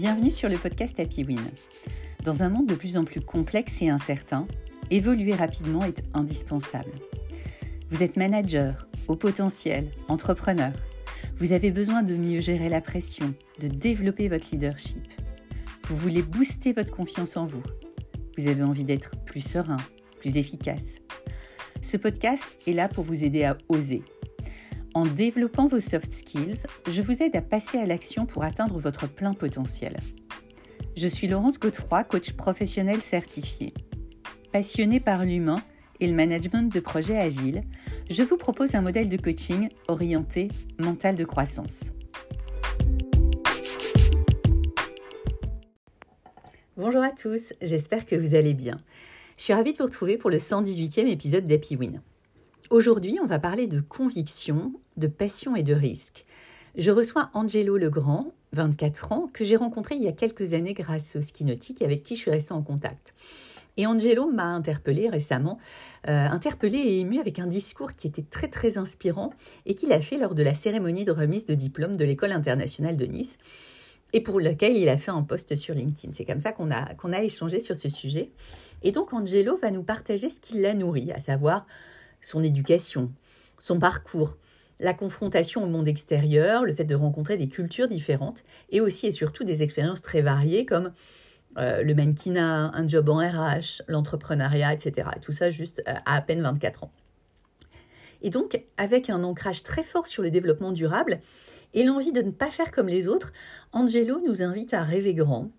Bienvenue sur le podcast Happy Win. Dans un monde de plus en plus complexe et incertain, évoluer rapidement est indispensable. Vous êtes manager, au potentiel, entrepreneur. Vous avez besoin de mieux gérer la pression, de développer votre leadership. Vous voulez booster votre confiance en vous. Vous avez envie d'être plus serein, plus efficace. Ce podcast est là pour vous aider à oser. En développant vos soft skills, je vous aide à passer à l'action pour atteindre votre plein potentiel. Je suis Laurence Godefroy, coach professionnel certifié. Passionnée par l'humain et le management de projets agiles, je vous propose un modèle de coaching orienté mental de croissance. Bonjour à tous, j'espère que vous allez bien. Je suis ravie de vous retrouver pour le 118e épisode d'Happy Win. Aujourd'hui, on va parler de conviction, de passion et de risque. Je reçois Angelo Legrand, 24 ans, que j'ai rencontré il y a quelques années grâce au ski nautique et avec qui je suis restée en contact. Et Angelo m'a interpellé récemment, euh, interpellé et ému avec un discours qui était très très inspirant et qu'il a fait lors de la cérémonie de remise de diplôme de l'École internationale de Nice et pour lequel il a fait un post sur LinkedIn. C'est comme ça qu'on a, qu'on a échangé sur ce sujet. Et donc Angelo va nous partager ce qui l'a nourri, à savoir son éducation, son parcours, la confrontation au monde extérieur, le fait de rencontrer des cultures différentes et aussi et surtout des expériences très variées comme euh, le mannequinat, un job en RH, l'entrepreneuriat, etc. tout ça juste euh, à à peine 24 ans. Et donc, avec un ancrage très fort sur le développement durable et l'envie de ne pas faire comme les autres, Angelo nous invite à rêver grand,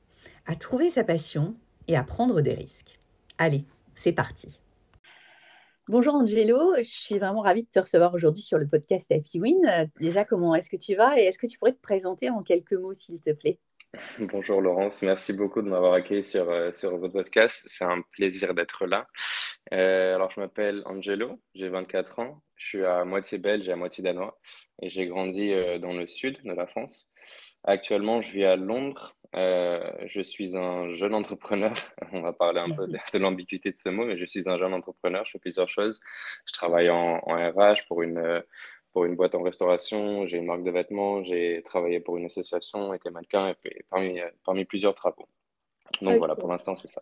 à trouver sa passion et à prendre des risques. Allez, c'est parti. Bonjour Angelo, je suis vraiment ravie de te recevoir aujourd'hui sur le podcast Happy Win. Déjà, comment est-ce que tu vas et est-ce que tu pourrais te présenter en quelques mots, s'il te plaît? Bonjour Laurence, merci beaucoup de m'avoir accueilli sur, euh, sur votre podcast. C'est un plaisir d'être là. Euh, alors, je m'appelle Angelo, j'ai 24 ans, je suis à moitié belge et à moitié danois et j'ai grandi euh, dans le sud de la France. Actuellement, je vis à Londres. Je suis un jeune entrepreneur. On va parler un peu de, l'ambiguïté de ce mot, mais je suis un jeune entrepreneur. Je fais plusieurs choses. Je travaille en, en RH pour une, pour une boîte en restauration, j'ai une marque de vêtements, j'ai travaillé pour une association, été mannequin, et, parmi, parmi plusieurs travaux. Donc voilà, pour l'instant, c'est ça.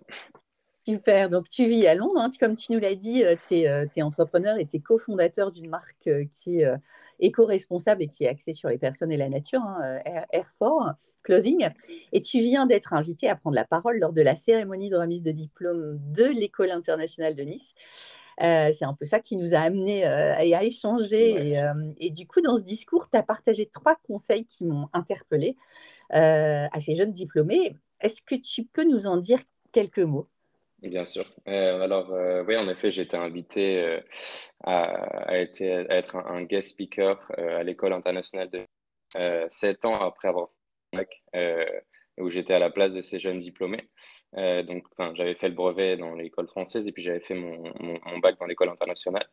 Super, donc tu vis à Londres, hein. comme tu nous l'as dit, euh, tu es, euh, entrepreneur et tu es cofondateur d'une marque euh, qui est éco-responsable et qui est axée sur les personnes et la nature, hein, Air4 Closing. Et tu viens d'être invité à prendre la parole lors de la cérémonie de remise de diplôme de l'École internationale de Nice. Euh, c'est un peu ça qui nous a amené euh, à échanger. Euh, et, du coup, dans ce discours, tu as partagé trois conseils qui m'ont interpellé à ces jeunes diplômés. Est-ce que tu peux nous en dire quelques mots? Bien sûr. alors, oui, en effet, été invité à, être un, guest speaker à l'école internationale de sept ans après avoir fait où j'étais à la place de ces jeunes diplômés. Euh, donc, j'avais fait le brevet dans l'école française et puis j'avais fait mon, mon, bac dans l'école internationale.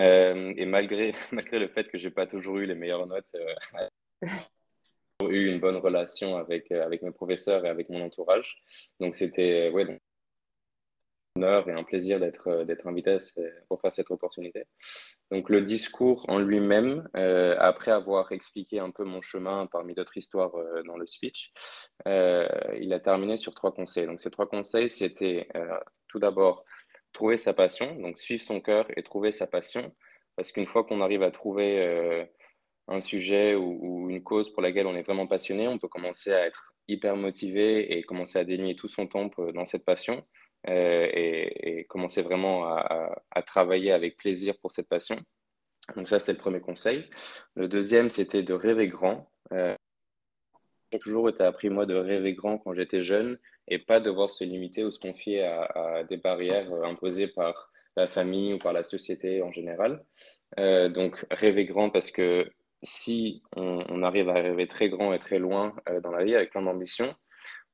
Euh, et malgré, malgré le fait que j'ai pas toujours eu les meilleures notes, euh, j'ai eu une bonne relation avec, avec mes professeurs et avec mon entourage. Donc, c'était ouais, honneur et un plaisir d'être euh, d'être invité pour faire cette opportunité. Donc le discours en lui-même, euh, après avoir expliqué un peu mon chemin parmi d'autres histoires euh, dans le speech, il a terminé sur trois conseils. Donc ces trois conseils, c'était tout d'abord trouver sa passion, donc suivre son cœur et trouver sa passion, parce qu'une fois qu'on arrive à trouver un sujet ou, ou, une cause pour laquelle on est vraiment passionné, on peut commencer à être hyper motivé et commencer à dénier tout son temps dans cette passion. Euh, et, commencer vraiment à, travailler avec plaisir pour cette passion. Donc ça, c'était le premier conseil. Le deuxième, c'était de rêver grand. Euh, j'ai toujours été appris, moi, de rêver grand quand j'étais jeune et pas devoir se limiter ou se confier à, des barrières euh, imposées par la famille ou par la société en général. donc, rêver grand parce que si on, arrive à rêver très grand et très loin dans la vie avec plein d'ambition,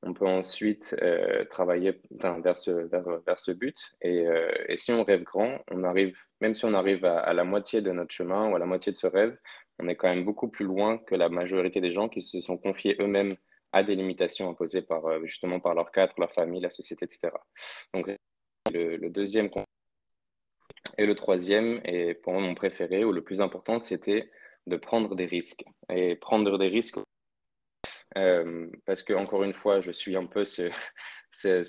on peut ensuite euh, travailler vers, ce, but. Euh, et, si on rêve grand, on arrive, même si on arrive à, la moitié de notre chemin ou à la moitié de ce rêve, on est quand même beaucoup plus loin que la majorité des gens qui se sont confiés eux-mêmes à des limitations imposées par, euh, justement par leur cadre, leur famille, la société, etc. Donc, le, le deuxième et le troisième, et pour moi mon préféré ou le plus important, c'était de prendre des risques. Et prendre des risques parce que, encore une fois, je suis un peu ce, cette,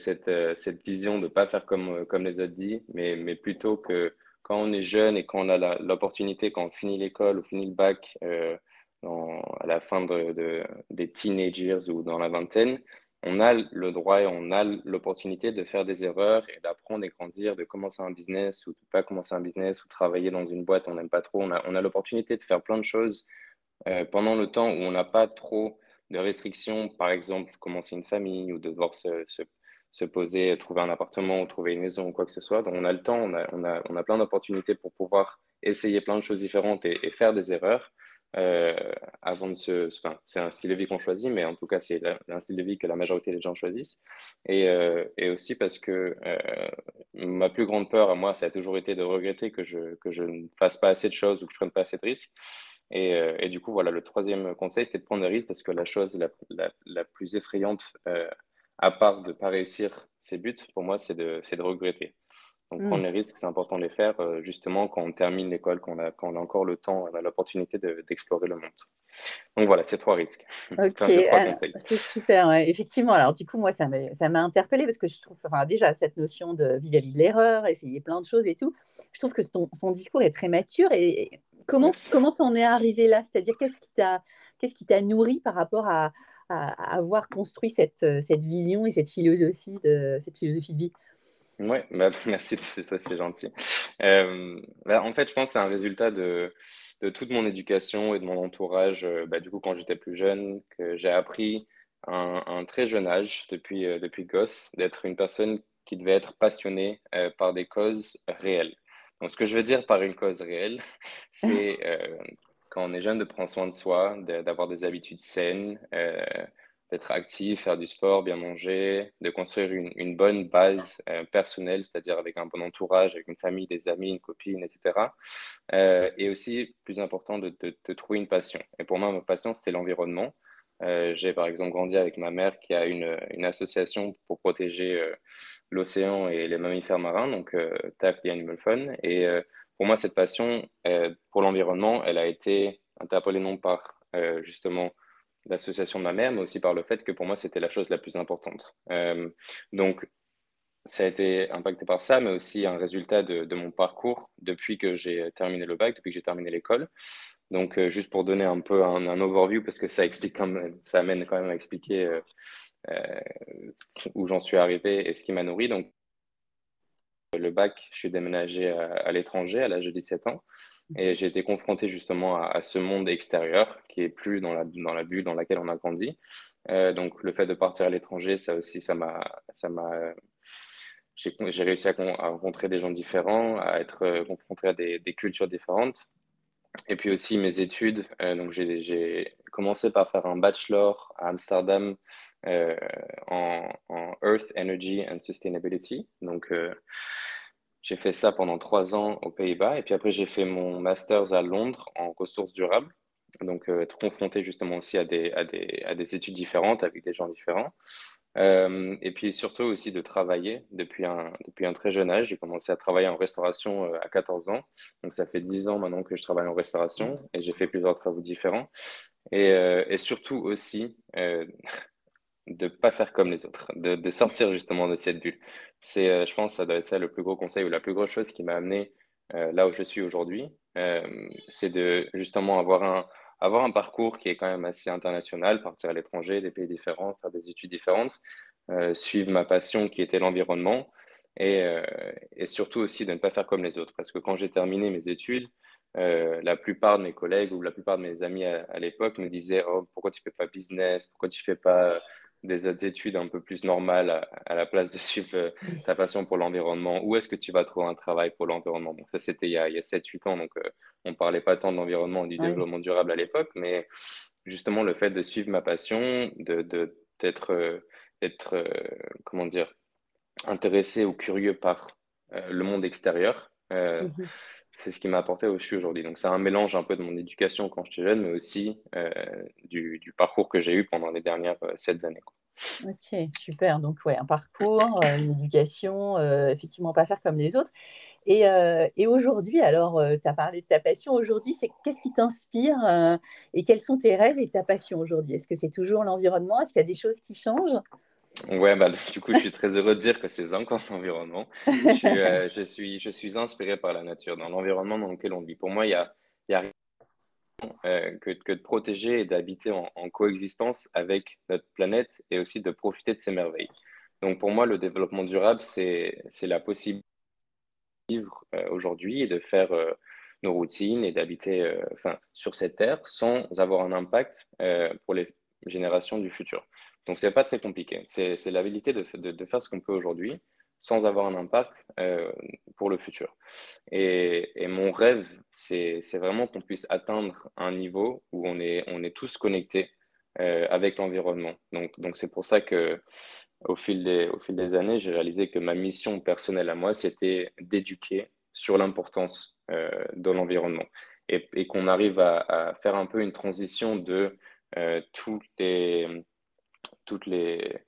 cette, vision de ne pas faire comme, comme les autres disent, mais, mais plutôt que quand on est jeune et qu'on a l'opportunité, quand on finit l'école ou finit le bac à la fin de, des teenagers ou dans la vingtaine, on a le droit et on a l'opportunité de faire des erreurs et d'apprendre et grandir, de commencer un business ou de pas commencer un business ou travailler dans une boîte on n'aime pas trop. On a, on a l'opportunité de faire plein de choses euh, pendant le temps où on n'a pas trop de restrictions, par exemple commencer une famille ou de devoir se, se, poser, trouver un appartement ou trouver une maison ou quoi que ce soit. Donc on a le temps, on a, on a, on a plein d'opportunités pour pouvoir essayer plein de choses différentes et faire des erreurs. Euh, avant de se. Enfin, c'est un style de vie qu'on choisit, mais en tout cas, c'est un style de vie que la majorité des gens choisissent. Et, euh, et aussi parce que euh, ma plus grande peur à moi, ça a toujours été de regretter que je, que je ne fasse pas assez de choses ou que je ne prenne pas assez de risques. Et, et, du coup, voilà, le troisième conseil, c'était de prendre des risques parce que la chose la, la, la plus effrayante, à part de ne pas réussir ses buts, pour moi, c'est de, de regretter. Donc, prendre mm. les risques, c'est important de les faire euh, justement quand on termine l'école, quand, on a encore le temps, on a l'opportunité d'explorer le monde. Donc voilà, c'est trois risques. Ok, c'est super. Effectivement, alors du coup, moi, ça m'a interpellée parce que je trouve, enfin, déjà, cette notion de vis-à-vis de l'erreur, essayer plein de choses et tout, je trouve que ton, son discours est très mature. Et comment comment t'en es arrivé là? C'est-à-dire, qu'est-ce qui t'a qu'est-ce qui t'a nourri par rapport à, à, avoir construit cette, cette vision et cette philosophie de, cette philosophie de vie? Oui, bah, merci, c'est gentil. Euh, bah, en fait, je pense que c'est un résultat de, de, toute mon éducation et de mon entourage. Euh, bah, du coup, quand j'étais plus jeune, que j'ai appris à un, très jeune âge, depuis, euh, depuis gosse, d'être une personne qui devait être passionnée par des causes réelles. Donc, ce que je veux dire par une cause réelle, c'est quand on est jeune de prendre soin de soi, d'avoir des habitudes saines, d'être actif, faire du sport, bien manger, de construire une, une bonne base euh, personnelle, c'est-à-dire avec un bon entourage, avec une famille, des amis, une copine, etc. Euh, et aussi, plus important, de, de, trouver une passion. Et pour moi, ma passion, c'était l'environnement. Euh, j'ai par exemple grandi avec ma mère qui a une, association pour protéger l'océan et les mammifères marins, donc TAF, The Animal Fun. Et pour moi, cette passion pour l'environnement, elle a été interpellée non par justement l'association de ma mère, mais aussi par le fait que pour moi, c'était la chose la plus importante. Euh, donc, ça a été impacté par ça, mais aussi un résultat de, de mon parcours depuis que j'ai terminé le bac, depuis que j'ai terminé l'école. Donc, euh, juste pour donner un peu un, overview, parce que ça explique quand même, ça amène quand même à expliquer euh, euh où j'en suis arrivé et ce qui m'a nourri. Donc, le bac, je suis déménagé à, l'étranger à l'âge de 17 ans. Et j'ai été confronté justement à, ce monde extérieur qui est plus dans la, dans la bulle dans laquelle on a grandi. Donc le fait de partir à l'étranger, ça aussi, ça m'a, j'ai réussi à, rencontrer des gens différents, à être confronté à des, cultures différentes. Et puis aussi mes études. Euh, donc j'ai commencé par faire un bachelor à Amsterdam euh, en, Earth Energy and Sustainability. Donc euh, j'ai fait ça pendant trois ans aux Pays-Bas et puis après j'ai fait mon master's à Londres en ressources durables. Donc euh, être confronté justement aussi à des, à, des, à des études différentes avec des gens différents. Euh, et puis surtout aussi de travailler depuis un, depuis un très jeune âge. J'ai commencé à travailler en restauration euh, à 14 ans. Donc ça fait 10 ans maintenant que je travaille en restauration et j'ai fait plusieurs travaux différents. Et, surtout aussi de pas faire comme les autres, de, sortir justement de cette bulle. C'est, je pense, ça doit être ça le plus gros conseil ou la plus grosse chose qui m'a amené là où je suis aujourd'hui. C'est de justement avoir un, avoir un parcours qui est quand même assez international, partir à l'étranger, des pays différents, faire des études différentes, suivre ma passion qui était l'environnement et, et, surtout aussi de ne pas faire comme les autres. Parce que quand j'ai terminé mes études, la plupart de mes collègues ou la plupart de mes amis à, à l'époque me disaient oh, pourquoi tu fais pas business, pourquoi tu fais pas des autres études un peu plus normales à, la place de suivre euh, ta passion pour l'environnement? Où est-ce que tu vas trouver un travail pour l'environnement? Ça, c'était il y a, a 7-8 ans, donc euh, on ne parlait pas tant de l'environnement, du développement durable à l'époque, mais justement le fait de suivre ma passion, de, d'être, euh, comment dire, intéressé ou curieux par le monde extérieur, mmh c'est ce qui m'a apporté suis aujourd'hui. Donc c'est un mélange un peu de mon éducation quand j'étais jeune, mais aussi euh, du, du, parcours que j'ai eu pendant les dernières euh, sept années. Ok, super. Donc ouais, un parcours, euh, une éducation, effectivement pas faire comme les autres. Et, et aujourd'hui, alors, tu as parlé de ta passion. Aujourd'hui, c'est qu'est-ce qui t'inspire et quels sont tes rêves et ta passion aujourd'hui? Est-ce que c'est toujours l'environnement? Est-ce qu'il y a des choses qui changent? Ouais, bah, du coup, je suis très heureux de dire que c'est encore l'environnement. Je suis, euh, je suis, je suis inspiré par la nature, dans l'environnement dans lequel on vit. Pour moi, il y a, il y a rien euh, que, que, de protéger et d'habiter en, coexistence avec notre planète et aussi de profiter de ses merveilles. Donc, pour moi, le développement durable, c'est la possibilité de vivre euh, aujourd'hui et de faire nos routines et d'habiter enfin, sur cette terre sans avoir un impact pour les générations du futur. Donc, ce n'est pas très compliqué. C'est l'habilité de, de, faire ce qu'on peut aujourd'hui sans avoir un impact euh, pour le futur. Et, et mon rêve, c'est vraiment qu'on puisse atteindre un niveau où on est, on est tous connectés euh, avec l'environnement. Donc, donc c'est pour ça que au fil des, au fil des années, j'ai réalisé que ma mission personnelle à moi, c'était d'éduquer sur l'importance euh, de l'environnement et, et qu'on arrive à, à, faire un peu une transition de tous les toutes les,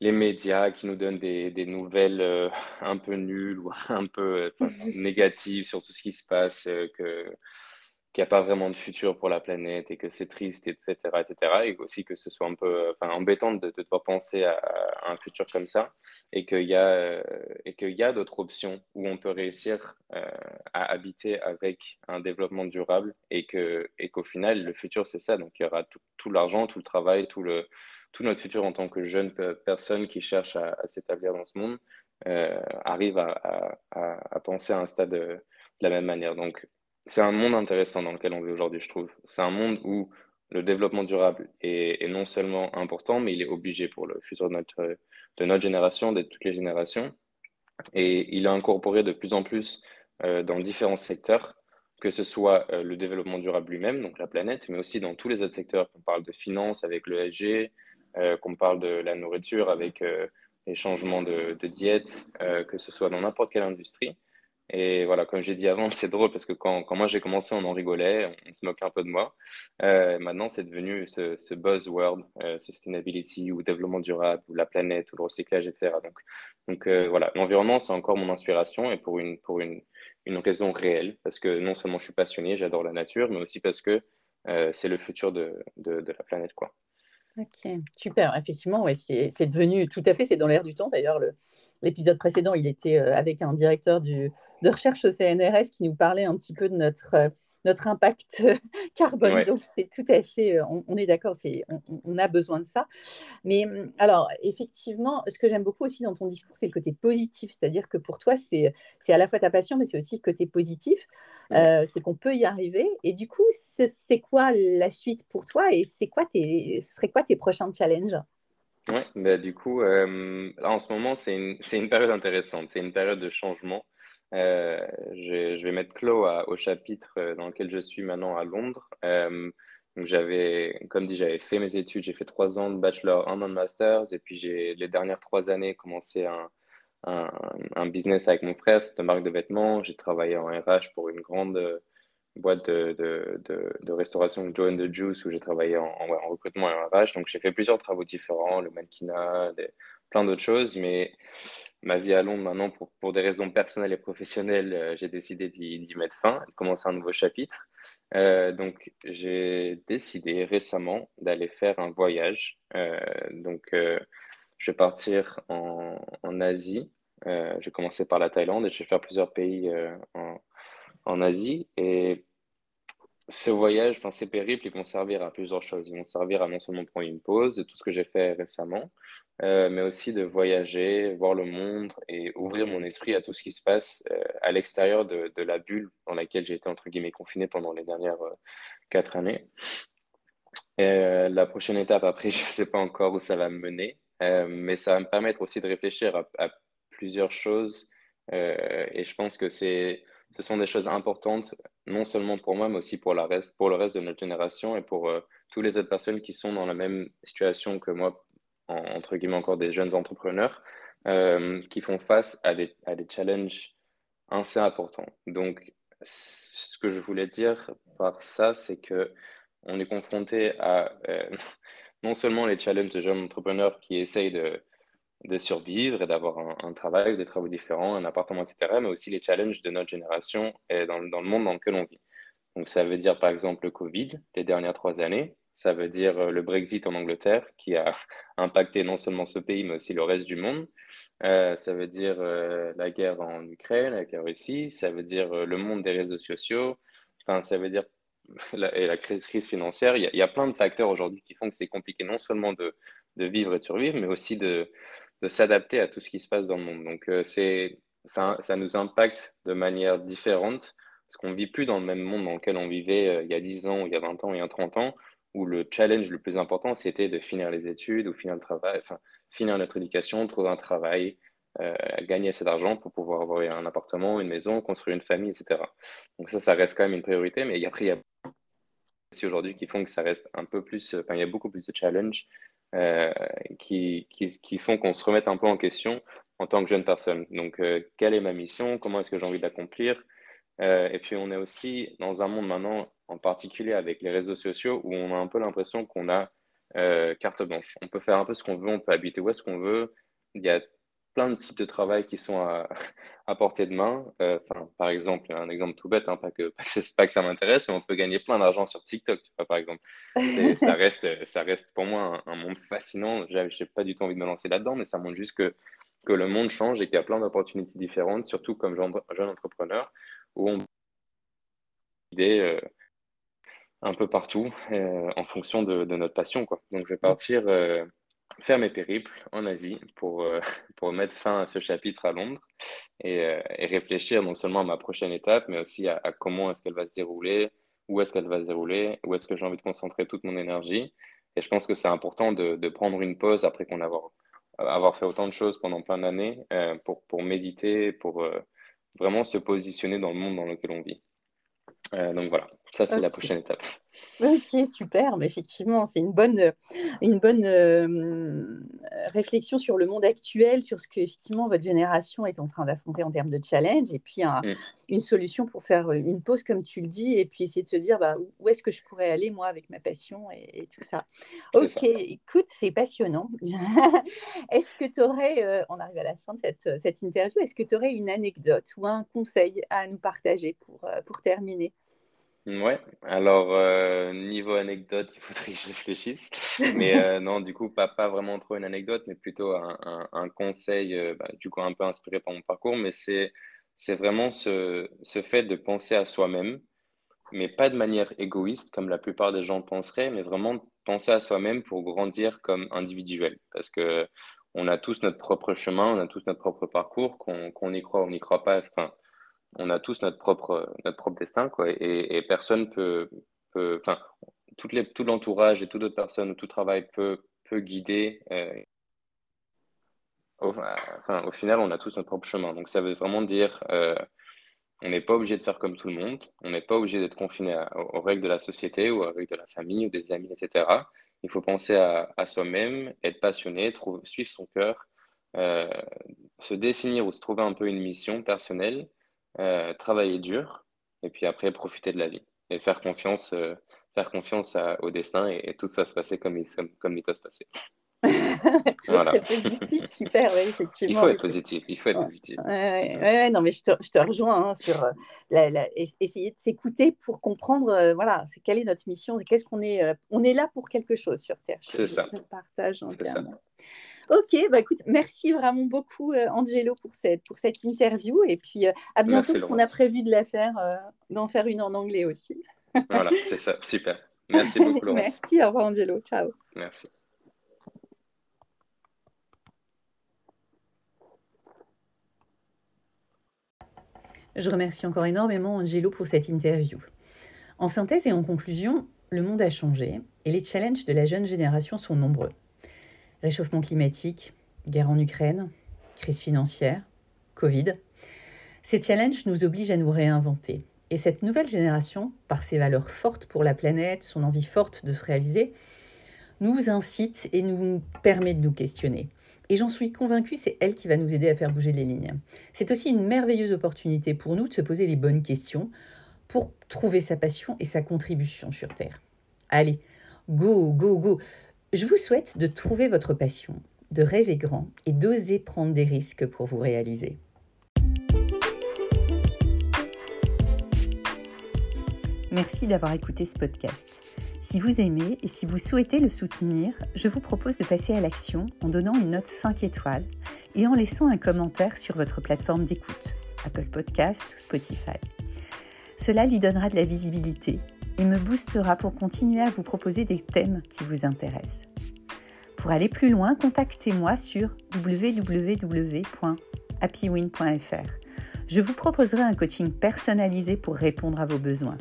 les médias qui nous donnent des, des nouvelles euh, un peu nulles ou un peu euh, négatives sur tout ce qui se passe, euh, que qu'il n'y a pas vraiment de futur pour la planète et que c'est triste, etc., etc. Et aussi que ce soit un peu enfin, embêtant de, de devoir penser à, un futur comme ça et qu'il y a, y a d'autres options où on peut réussir à habiter avec un développement durable et que et qu'au final, le futur, c'est ça. Donc, il y aura tout, l'argent, tout le travail, tout le, tout notre futur en tant que jeune personne qui cherche à, s'établir dans ce monde euh, arrive à, penser à un stade de, la même manière. Donc, c'est un monde intéressant dans lequel on vit aujourd'hui, je trouve. C'est un monde où le développement durable est, non seulement important, mais il est obligé pour le futur de notre, de génération, de toutes les générations. Et il est incorporé de plus en plus euh, dans différents secteurs, que ce soit euh, le développement durable lui-même, donc la planète, mais aussi dans tous les autres secteurs. On parle de finance avec l'ESG, euh, qu'on parle de la nourriture avec euh, les changements de, diète, euh, que ce soit dans n'importe quelle industrie. Et voilà, comme j'ai dit avant, c'est drôle parce que quand, quand, moi j'ai commencé, on en rigolait, on, se moquait un peu de moi. maintenant, c'est devenu ce, buzzword, sustainability ou développement durable ou la planète ou le recyclage, etc. Donc, donc voilà, l'environnement, c'est encore mon inspiration et pour une, pour une, une raison réelle parce que non seulement je suis passionné, j'adore la nature, mais aussi parce que c'est le futur de, de, la planète, quoi. Ok, super. Effectivement, ouais, c'est devenu tout à fait, c'est dans l'air du temps. D'ailleurs, l'épisode précédent, il était euh, avec un directeur du, de recherche au CNRS qui nous parlait un petit peu de notre, euh, notre impact carbone. Donc, c'est tout à fait, euh, on, est d'accord, on, on, a besoin de ça. Mais hum, alors, effectivement, ce que j'aime beaucoup aussi dans ton discours, c'est le côté positif. C'est-à-dire que pour toi, c'est à la fois ta passion, mais c'est aussi le côté positif. Euh, c'est qu'on peut y arriver. Et du coup, c'est quoi la suite pour toi et c'est quoi tes, ce serait quoi tes prochains challenges? Ouais, bah, du coup, euh, là en ce moment, c'est une, une, période intéressante, c'est une période de changement. Euh, je, vais mettre clos au chapitre dans lequel je suis maintenant à Londres. donc j'avais, comme dit, j'avais fait mes études, j'ai fait trois ans de bachelor, un an de master, et puis j'ai les dernières trois années commencé un, un, business avec mon frère, c'est une marque de vêtements. J'ai travaillé en RH pour une grande euh, boîte de, de, de, restauration, Joe and the Juice, où j'ai travaillé en, en, recrutement et en RH. Donc, j'ai fait plusieurs travaux différents, le mannequinat, plein d'autres choses. Mais ma vie à Londres, maintenant, pour, pour des raisons personnelles et professionnelles, euh, j'ai décidé d'y mettre fin, de commencer un nouveau chapitre. Euh, donc, j'ai décidé récemment d'aller faire un voyage. donc, je vais partir en, en Asie euh, j'ai commencé par la Thaïlande et je vais faire plusieurs pays euh, en, en, Asie. Et ce voyage, enfin, ces périples, ils vont servir à plusieurs choses. Ils vont servir à non seulement prendre une pause de tout ce que j'ai fait récemment, euh, mais aussi de voyager, voir le monde et ouvrir mon esprit à tout ce qui se passe à l'extérieur de, la bulle dans laquelle j'ai été, entre guillemets, confiné pendant les dernières quatre années. la prochaine étape, après, je ne sais pas encore où ça va me mener, mais ça va me permettre aussi de réfléchir à, plusieurs choses. Euh, et je pense que c'est, ce sont des choses importantes, non seulement pour moi, mais aussi pour, la reste, pour le reste de notre génération et pour euh, toutes les autres personnes qui sont dans la même situation que moi, entre guillemets encore des jeunes entrepreneurs, euh, qui font face à des, des challenges assez importants. Donc, ce que je voulais dire par ça, c'est que on est confronté à non seulement les challenges de jeunes entrepreneurs qui essayent de, de survivre et d'avoir un, travail, des travaux différents, un appartement, etc., mais aussi les challenges de notre génération et dans, le monde dans lequel on vit. Donc ça veut dire par exemple le Covid, les dernières trois années, ça veut dire euh, le Brexit en Angleterre qui a impacté non seulement ce pays, mais aussi le reste du monde. Euh, ça veut dire euh, la guerre en Ukraine, la guerre ici, ça veut dire le monde des réseaux sociaux, enfin, ça veut dire la, et la crise financière. Il y, a, plein de facteurs aujourd'hui qui font que c'est compliqué non seulement de, de, vivre et de survivre, mais aussi de, de s'adapter à tout ce qui se passe dans le monde. Donc, euh, c'est, ça, nous impacte de manière différente parce qu'on ne vit plus dans le même monde dans lequel on vivait euh, il y a 10 ans, il y a 20 ans, il y a 30 ans, où le challenge le plus important, c'était de finir les études ou finir le travail, enfin, finir notre éducation, trouver un travail, euh, gagner assez d'argent pour pouvoir avoir un appartement, une maison, construire une famille, etc. Donc ça, ça reste quand même une priorité, mais après, il y a aussi aujourd'hui qui font que ça reste un peu plus, enfin, il y a beaucoup plus de challenges euh, qui, font qu'on se remette un peu en question en tant que jeune personne. Donc, euh, quelle est ma mission? Comment est-ce que j'ai envie d'accomplir? Euh, Et puis, on est aussi dans un monde maintenant, en particulier avec les réseaux sociaux, où on a un peu l'impression qu'on a carte blanche. On peut faire un peu ce qu'on veut, on peut habiter où est-ce qu'on veut. Il y a plein de types de travail qui sont à, à portée de main. Euh, par exemple, un exemple tout bête, hein, pas, que, pas, que, ça m'intéresse, mais on peut gagner plein d'argent sur TikTok, tu vois, par exemple. Ça reste, ça reste pour moi un, monde fascinant. Je n'ai pas du tout envie de me lancer là-dedans, mais ça montre juste que, que le monde change et qu'il y a plein d'opportunités différentes, surtout comme jeune, jeune entrepreneur, où on idées euh, un peu partout euh, en fonction de, de, notre passion. Quoi. Donc, je vais partir faire mes périples en Asie pour, euh, pour mettre fin à ce chapitre à Londres et, euh, et, réfléchir non seulement à ma prochaine étape, mais aussi à, comment est-ce qu'elle va se dérouler, où est-ce qu'elle va se dérouler, où est-ce que j'ai envie de concentrer toute mon énergie. Et je pense que c'est important de, de, prendre une pause après qu'on avoir, avoir fait autant de choses pendant plein d'années euh, pour, pour méditer, pour vraiment se positionner dans le monde dans lequel on vit. donc voilà, ça c'est la prochaine étape. Ok, super. Mais effectivement, c'est une bonne, une bonne euh, réflexion sur le monde actuel, sur ce que effectivement votre génération est en train d'affronter en termes de challenge, et puis mm. une solution pour faire une pause, comme tu le dis, et puis essayer de se dire bah, où est-ce que je pourrais aller moi avec ma passion et, tout ça. Ok, écoute, c'est passionnant. est-ce que tu aurais, euh, on arrive à la fin de cette, cette interview, est-ce que tu aurais une anecdote ou un conseil à nous partager pour, euh, pour terminer? Ouais, alors euh, niveau anecdote, il faudrait que je réfléchisse. Mais euh, non, du coup, pas, pas vraiment trop une anecdote, mais plutôt un, un, conseil, euh, bah, du coup, un peu inspiré par mon parcours. Mais c'est, c'est vraiment ce, ce fait de penser à soi-même, mais pas de manière égoïste, comme la plupart des gens penseraient, mais vraiment penser à soi-même pour grandir comme individuel. Parce que on a tous notre propre chemin, on a tous notre propre parcours, qu'on qu'on y croit ou on n'y croit pas. Enfin, on a tous notre propre, notre propre destin, quoi, et, personne peut, peut enfin, tout l'entourage et toute autre personne ou tout travail peut, guider. Euh, au, final, on a tous notre propre chemin. Donc, ça veut vraiment dire, euh, on n'est pas obligé de faire comme tout le monde, on n'est pas obligé d'être confiné aux, règles de la société ou aux règles de la famille ou des amis, etc. Il faut penser à, soi-même, être passionné, suivre son cœur, euh, se définir ou se trouver un peu une mission personnelle euh, travailler dur et puis après profiter de la vie et faire confiance, euh, faire confiance au destin et, tout ça se passer comme il, comme, il doit se passer. voilà. positif, super, oui, effectivement. Il faut être positif, il faut être positif. Ouais, non, mais je te, je te rejoins hein, sur euh, la, la, essayer de s'écouter pour comprendre, voilà, c'est quelle est notre mission, qu'est-ce qu'on est, on est là pour quelque chose sur Terre. C'est ça. partage C'est ça. Ok, bah écoute, merci vraiment beaucoup euh, Angelo pour cette, pour cette interview et puis euh, à bientôt. On a prévu de la faire, euh, d'en faire une en anglais aussi. voilà, c'est ça, super. Merci beaucoup Laurence. merci, au revoir Angelo, ciao. Merci. Je remercie encore énormément Angelo pour cette interview. En synthèse et en conclusion, le monde a changé et les challenges de la jeune génération sont nombreux. Réchauffement climatique, guerre en Ukraine, crise financière, Covid. Ces challenges nous obligent à nous réinventer. Et cette nouvelle génération, par ses valeurs fortes pour la planète, son envie forte de se réaliser, nous incite et nous permet de nous questionner. Et j'en suis convaincue, c'est elle qui va nous aider à faire bouger les lignes. C'est aussi une merveilleuse opportunité pour nous de se poser les bonnes questions pour trouver sa passion et sa contribution sur Terre. Allez, go, go, go je vous souhaite de trouver votre passion de rêver grand et d'oser prendre des risques pour vous réaliser. Merci d'avoir écouté ce podcast. Si vous aimez et si vous souhaitez le soutenir, je vous propose de passer à l'action en donnant une note 5 étoiles et en laissant un commentaire sur votre plateforme d'écoute, Apple Podcast ou Spotify. Cela lui donnera de la visibilité et me boostera pour continuer à vous proposer des thèmes qui vous intéressent. Pour aller plus loin, contactez-moi sur www.happywin.fr. Je vous proposerai un coaching personnalisé pour répondre à vos besoins.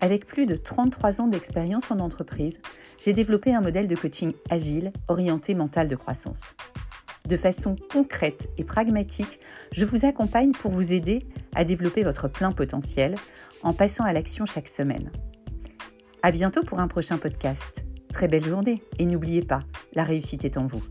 Avec plus de 33 ans d'expérience en entreprise, j'ai développé un modèle de coaching agile orienté mental de croissance. De façon concrète et pragmatique, je vous accompagne pour vous aider à développer votre plein potentiel en passant à l'action chaque semaine. À bientôt pour un prochain podcast. Très belle journée et n'oubliez pas, la réussite est en vous.